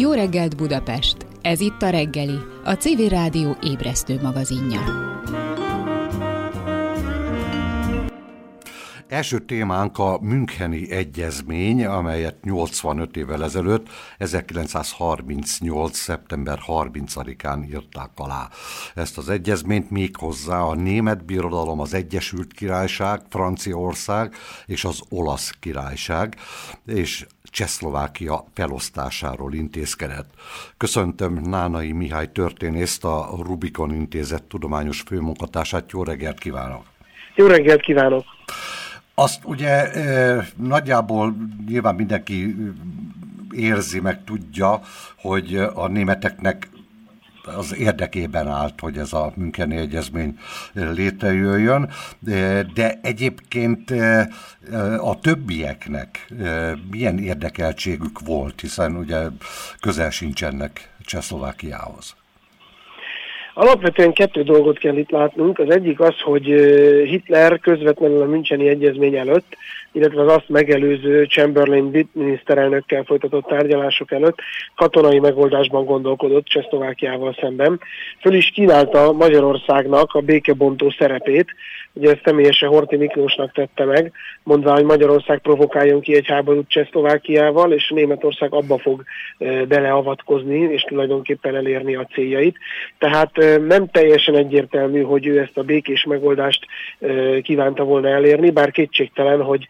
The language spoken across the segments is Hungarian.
Jó reggelt Budapest! Ez itt a reggeli, a CV Rádió ébresztő magazinja. Első témánk a Müncheni Egyezmény, amelyet 85 évvel ezelőtt, 1938. szeptember 30-án írták alá. Ezt az egyezményt még hozzá a Német Birodalom, az Egyesült Királyság, Franciaország és az Olasz Királyság, és Csehszlovákia felosztásáról intézkedett. Köszöntöm Nánai Mihály történészt, a Rubikon Intézet tudományos főmunkatársát. Jó reggelt kívánok! Jó reggelt kívánok! Azt ugye nagyjából nyilván mindenki érzi, meg tudja, hogy a németeknek az érdekében állt, hogy ez a Müncheni Egyezmény létrejöjjön, de egyébként a többieknek milyen érdekeltségük volt, hiszen ugye közel sincsenek Csehszlovákiához. Alapvetően kettő dolgot kell itt látnunk. Az egyik az, hogy Hitler közvetlenül a Müncheni Egyezmény előtt, illetve az azt megelőző Chamberlain miniszterelnökkel folytatott tárgyalások előtt katonai megoldásban gondolkodott Csehszlovákiával szemben. Föl is kínálta Magyarországnak a békebontó szerepét, ugye ezt személyesen Horti Miklósnak tette meg, mondva, hogy Magyarország provokáljon ki egy háborút Csehszlovákiával, és Németország abba fog beleavatkozni, és tulajdonképpen elérni a céljait. Tehát nem teljesen egyértelmű, hogy ő ezt a békés megoldást kívánta volna elérni, bár kétségtelen, hogy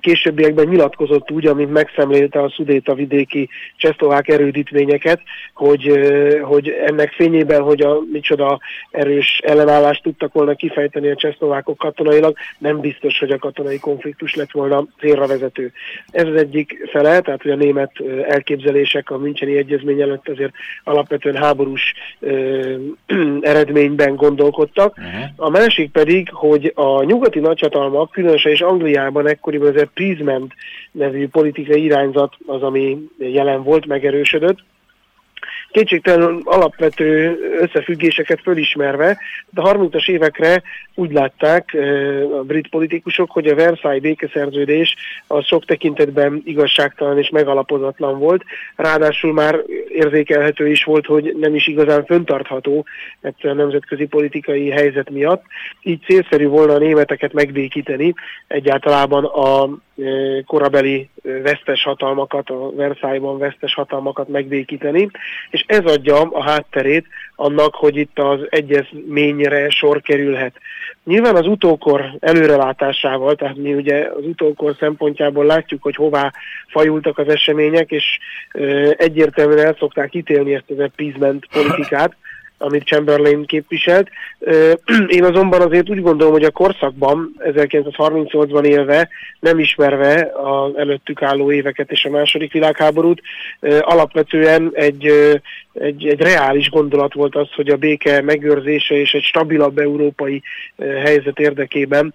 későbbiekben nyilatkozott úgy, amint megszemlélte a szudéta vidéki csehszlovák erődítményeket, hogy, hogy ennek fényében, hogy a micsoda erős ellenállást tudtak volna kifejteni a csehszlovákok katonailag, nem biztos, hogy a katonai konfliktus lett volna célra vezető. Ez az egyik fele, tehát hogy a német elképzelések a Müncheni Egyezmény előtt azért alapvetően háborús eredményben gondolkodtak. Uh-huh. A másik pedig, hogy a nyugati nagyhatalmak, különösen is Angliában ekkoriban ez a Prisment nevű politikai irányzat az, ami jelen volt, megerősödött, kétségtelen alapvető összefüggéseket fölismerve, de a 30-as évekre úgy látták a brit politikusok, hogy a Versailles békeszerződés az sok tekintetben igazságtalan és megalapozatlan volt, ráadásul már érzékelhető is volt, hogy nem is igazán föntartható egyszerűen nemzetközi politikai helyzet miatt. Így célszerű volna a németeket megbékíteni, egyáltalában a korabeli vesztes hatalmakat, a Versailles-ban vesztes hatalmakat megbékíteni, és ez adja a hátterét annak, hogy itt az egyezményre sor kerülhet. Nyilván az utókor előrelátásával, tehát mi ugye az utókor szempontjából látjuk, hogy hová fajultak az események, és egyértelműen el szokták ítélni ezt az appeasement politikát, amit Chamberlain képviselt. Én azonban azért úgy gondolom, hogy a korszakban, 1938-ban élve, nem ismerve az előttük álló éveket és a második világháborút, alapvetően egy, egy, egy reális gondolat volt az, hogy a béke megőrzése és egy stabilabb európai helyzet érdekében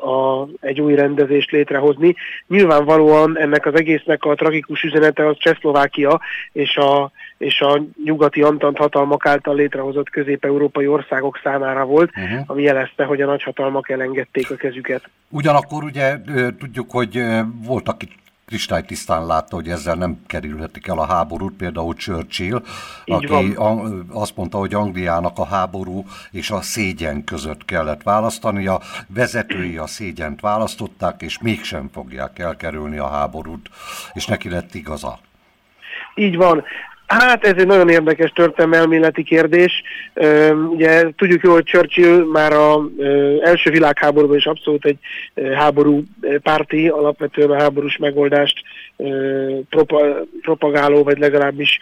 a, egy új rendezést létrehozni. Nyilvánvalóan ennek az egésznek a tragikus üzenete az Csehszlovákia és a és a nyugati Antant hatalmak által létrehozott közép-európai országok számára volt, uh-huh. ami jelezte, hogy a nagyhatalmak elengedték a kezüket. Ugyanakkor ugye tudjuk, hogy voltak kristálytisztán látta, hogy ezzel nem kerülhetik el a háborút, például Churchill, Így aki van. azt mondta, hogy Angliának a háború és a szégyen között kellett választani, a vezetői a szégyent választották, és mégsem fogják elkerülni a háborút, és neki lett igaza. Így van. Hát ez egy nagyon érdekes történelmi kérdés. Ugye tudjuk jól, hogy Churchill már az első világháborúban is abszolút egy háború párti, alapvetően a háborús megoldást propagáló, vagy legalábbis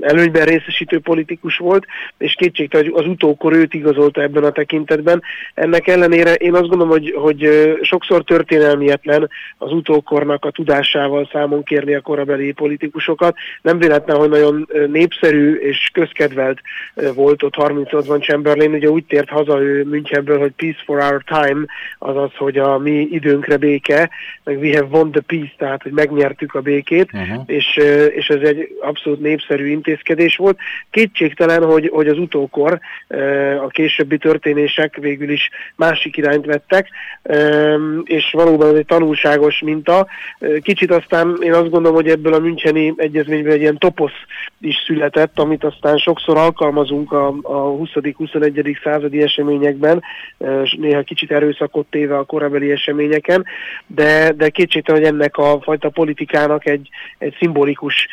előnyben részesítő politikus volt, és kétségtelen, hogy az utókor őt igazolta ebben a tekintetben. Ennek ellenére én azt gondolom, hogy, hogy sokszor történelmietlen az utókornak a tudásával számon kérni a korabeli politikusokat. Nem véletlen, hogy nagyon népszerű és közkedvelt volt ott 38-ban Chamberlain, ugye úgy tért haza ő Münchenből, hogy peace for our time, azaz, hogy a mi időnkre béke, meg we have won the peace, tehát, hogy megnyertük a békét, uh-huh. és, és ez egy abszolút népszerű intézkedés volt. Kétségtelen, hogy, hogy az utókor a későbbi történések végül is másik irányt vettek, és valóban ez egy tanulságos minta. Kicsit aztán én azt gondolom, hogy ebből a Müncheni egyezményből egy ilyen toposz is született, amit aztán sokszor alkalmazunk a, a 20.-21. századi eseményekben, néha kicsit erőszakot téve a korabeli eseményeken, de, de kétségtelen, hogy ennek a fajta politikának egy, egy szimbolikus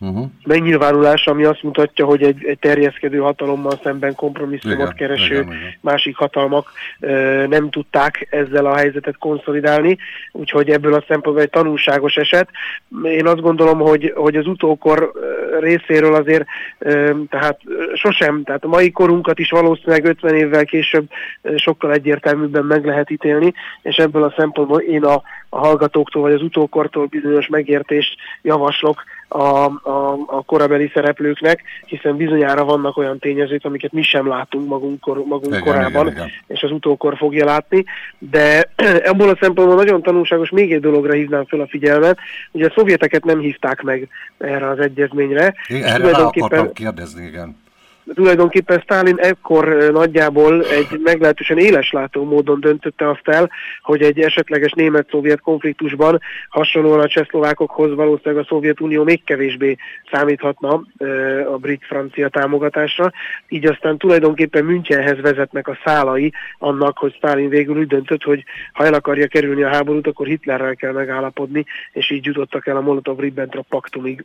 uh-huh. megnyilvánulás, ami azt mutatja, hogy egy, egy terjeszkedő hatalommal szemben kompromisszumot igen, kereső igen, igen. másik hatalmak ö, nem tudták ezzel a helyzetet konszolidálni, úgyhogy ebből a szempontból egy tanulságos eset. Én azt gondolom, hogy, hogy az utókor részéről azért, ö, tehát sosem, tehát a mai korunkat is valószínűleg 50 évvel később sokkal egyértelműbben meg lehet ítélni, és ebből a szempontból én a, a hallgatóktól vagy az utókortól bizonyos megértést javaslok, a, a, a korabeli szereplőknek, hiszen bizonyára vannak olyan tényezők, amiket mi sem látunk magunk, kor, magunk igen, korában, igen, igen. és az utókor fogja látni, de ebből a szempontból nagyon tanulságos még egy dologra hívnám fel a figyelmet, hogy a szovjeteket nem hívták meg erre az egyezményre. Igen, erre rá akartam kérdezni, igen tulajdonképpen Stalin ekkor nagyjából egy meglehetősen éleslátó módon döntötte azt el, hogy egy esetleges német-szovjet konfliktusban hasonlóan a csehszlovákokhoz valószínűleg a Szovjetunió még kevésbé számíthatna a brit-francia támogatásra. Így aztán tulajdonképpen Münchenhez vezetnek a szálai annak, hogy Stalin végül úgy döntött, hogy ha el akarja kerülni a háborút, akkor Hitlerrel kell megállapodni, és így jutottak el a Molotov-Ribbentrop paktumig.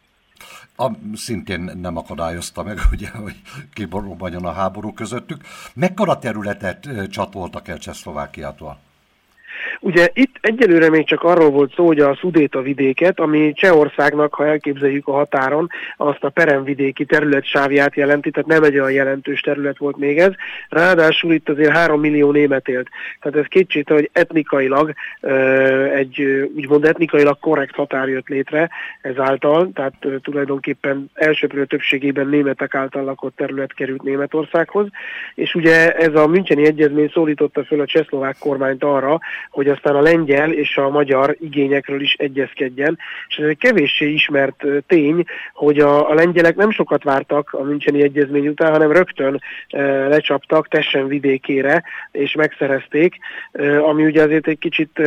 A, szintén nem akadályozta meg, ugye, hogy kiboruljon a háború közöttük. Mekkora területet csatoltak el Csehszlovákiától? Ugye itt egyelőre még csak arról volt szó, hogy a Szudéta vidéket, ami Csehországnak, ha elképzeljük a határon, azt a peremvidéki területsávját jelenti, tehát nem egy olyan jelentős terület volt még ez. Ráadásul itt azért 3 millió német élt. Tehát ez kétségte, hogy etnikailag egy úgymond etnikailag korrekt határ jött létre ezáltal, tehát tulajdonképpen elsőprő többségében németek által lakott terület került Németországhoz, és ugye ez a Müncheni Egyezmény szólította föl a csehszlovák kormányt arra, hogy aztán a lengyel és a magyar igényekről is egyezkedjen. És ez egy kevéssé ismert tény, hogy a, a lengyelek nem sokat vártak a Müncheni Egyezmény után, hanem rögtön lecsaptak Tessen vidékére, és megszerezték, ami ugye azért egy kicsit,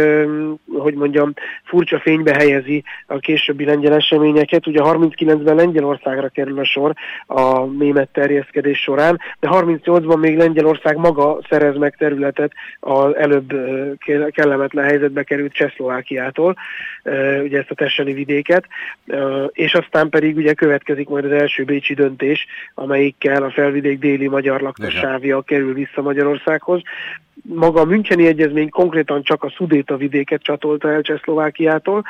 hogy mondjam, furcsa fénybe helyezi a későbbi lengyel eseményeket. Ugye 39-ben Lengyelországra kerül a sor a német terjeszkedés során, de 38-ban még Lengyelország maga szerez meg területet az előbb kellemetlen helyzetbe került Csehszlovákiától, ugye ezt a Tesseni vidéket, és aztán pedig ugye következik majd az első bécsi döntés, amelyikkel a felvidék déli magyar lakosságja kerül vissza Magyarországhoz. Maga a Müncheni Egyezmény konkrétan csak a Szudéta vidéket csatolta el Csehszlovákiától,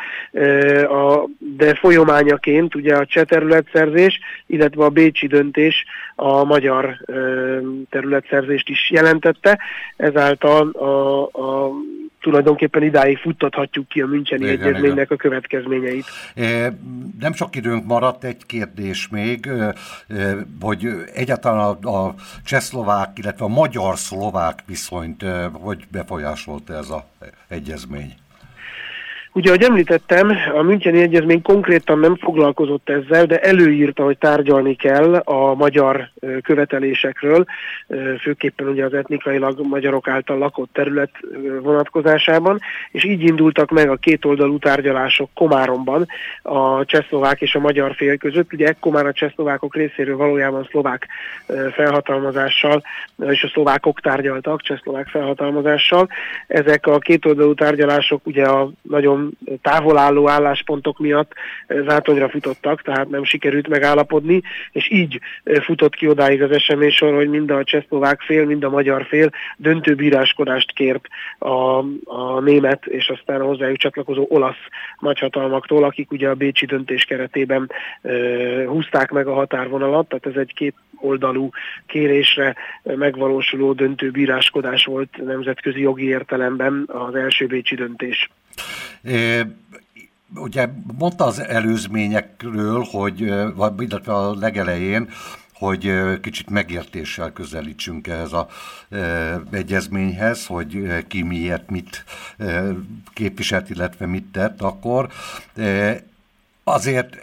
de folyamányaként ugye a cseh területszerzés, illetve a bécsi döntés a magyar területszerzést is jelentette, ezáltal a, a tulajdonképpen idáig futtathatjuk ki a Müncheni igen, Egyezménynek igen. a következményeit. Nem sok időnk maradt, egy kérdés még, hogy egyáltalán a, a csehszlovák, illetve a magyar-szlovák viszonyt hogy befolyásolta ez az egyezmény? Ugye, ahogy említettem, a Müncheni Egyezmény konkrétan nem foglalkozott ezzel, de előírta, hogy tárgyalni kell a magyar követelésekről, főképpen ugye az etnikailag magyarok által lakott terület vonatkozásában, és így indultak meg a kétoldalú tárgyalások Komáromban a csehszlovák és a magyar fél között. Ugye ekkor már a csehszlovákok részéről valójában szlovák felhatalmazással, és a szlovákok tárgyaltak csehszlovák felhatalmazással. Ezek a kétoldalú tárgyalások ugye a nagyon távolálló álláspontok miatt zátonyra futottak, tehát nem sikerült megállapodni, és így futott ki odáig az esemény sor, hogy mind a csehszlovák fél, mind a magyar fél döntő bíráskodást kért a, a német és aztán a hozzájuk csatlakozó olasz nagyhatalmaktól, akik ugye a Bécsi döntés keretében e, húzták meg a határvonalat, tehát ez egy két oldalú kérésre megvalósuló döntő bíráskodás volt nemzetközi jogi értelemben az első Bécsi döntés. Ugye mondta az előzményekről, hogy, illetve a legelején, hogy kicsit megértéssel közelítsünk ehhez a e, egyezményhez, hogy ki miért mit e, képviselt, illetve mit tett akkor. E, azért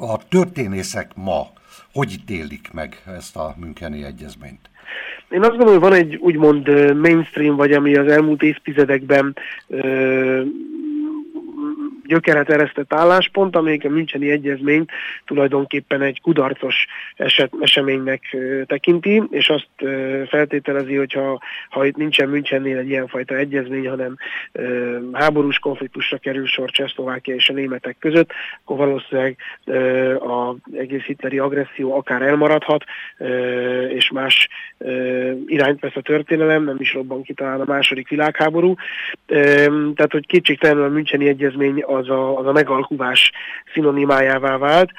a történészek ma hogy ítélik meg ezt a Müncheni egyezményt? Én azt gondolom, hogy van egy úgymond mainstream, vagy ami az elmúlt évtizedekben gyökeret eresztett álláspont, amelyik a Müncheni Egyezményt tulajdonképpen egy kudarcos eset, eseménynek tekinti, és azt feltételezi, hogy ha, ha itt nincsen Münchennél egy ilyenfajta egyezmény, hanem háborús konfliktusra kerül sor Csehszlovákia és a németek között, akkor valószínűleg az egész hitleri agresszió akár elmaradhat, és más irányt vesz a történelem, nem is robban ki talán a második világháború. Tehát, hogy kétségtelenül a Müncheni Egyezmény az a, az a megalkuvás szinonimájává vált.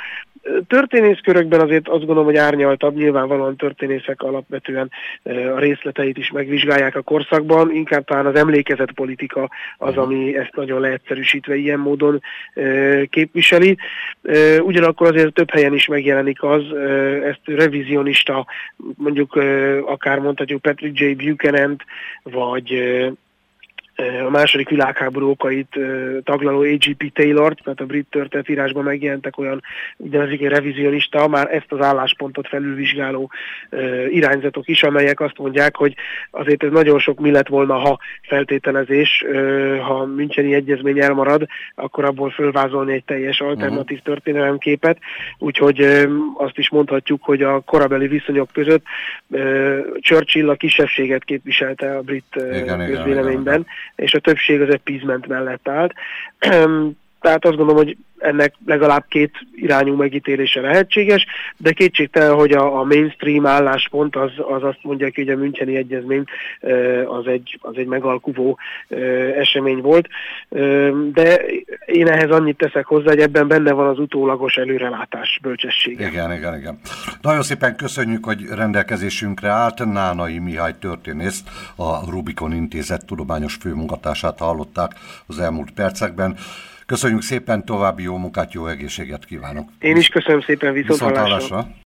Történészkörökben azért azt gondolom, hogy árnyaltabb, nyilvánvalóan történészek alapvetően a részleteit is megvizsgálják a korszakban, inkább talán az emlékezett politika az, ami ezt nagyon leegyszerűsítve ilyen módon képviseli. Ugyanakkor azért több helyen is megjelenik az, ezt revizionista, mondjuk akár mondhatjuk Patrick J. Buchanan-t, vagy a második világháború okait taglaló A.G.P. Taylor, tehát a brit történetírásban megjelentek olyan úgynevezik revizionista, már ezt az álláspontot felülvizsgáló irányzatok is, amelyek azt mondják, hogy azért ez nagyon sok mi lett volna, ha feltételezés, ha Müncheni egyezmény elmarad, akkor abból fölvázolni egy teljes alternatív történelemképet, úgyhogy azt is mondhatjuk, hogy a korabeli viszonyok között Churchill a kisebbséget képviselte a brit igen, közvéleményben. Igen, igen és a többség az appeasement mellett állt. Tehát azt gondolom, hogy ennek legalább két irányú megítélése lehetséges, de kétségtelen, hogy a, a mainstream álláspont az, az azt mondja hogy a Müncheni Egyezmény az egy, az egy megalkuvó esemény volt. De én ehhez annyit teszek hozzá, hogy ebben benne van az utólagos előrelátás bölcsessége. Igen, igen, igen. Nagyon szépen köszönjük, hogy rendelkezésünkre állt. Nánai Mihály történész, a Rubikon Intézet tudományos főmunkatársát hallották az elmúlt percekben. Köszönjük szépen, további jó munkát, jó egészséget kívánok. Én is köszönöm szépen, viszont, viszont hallásra.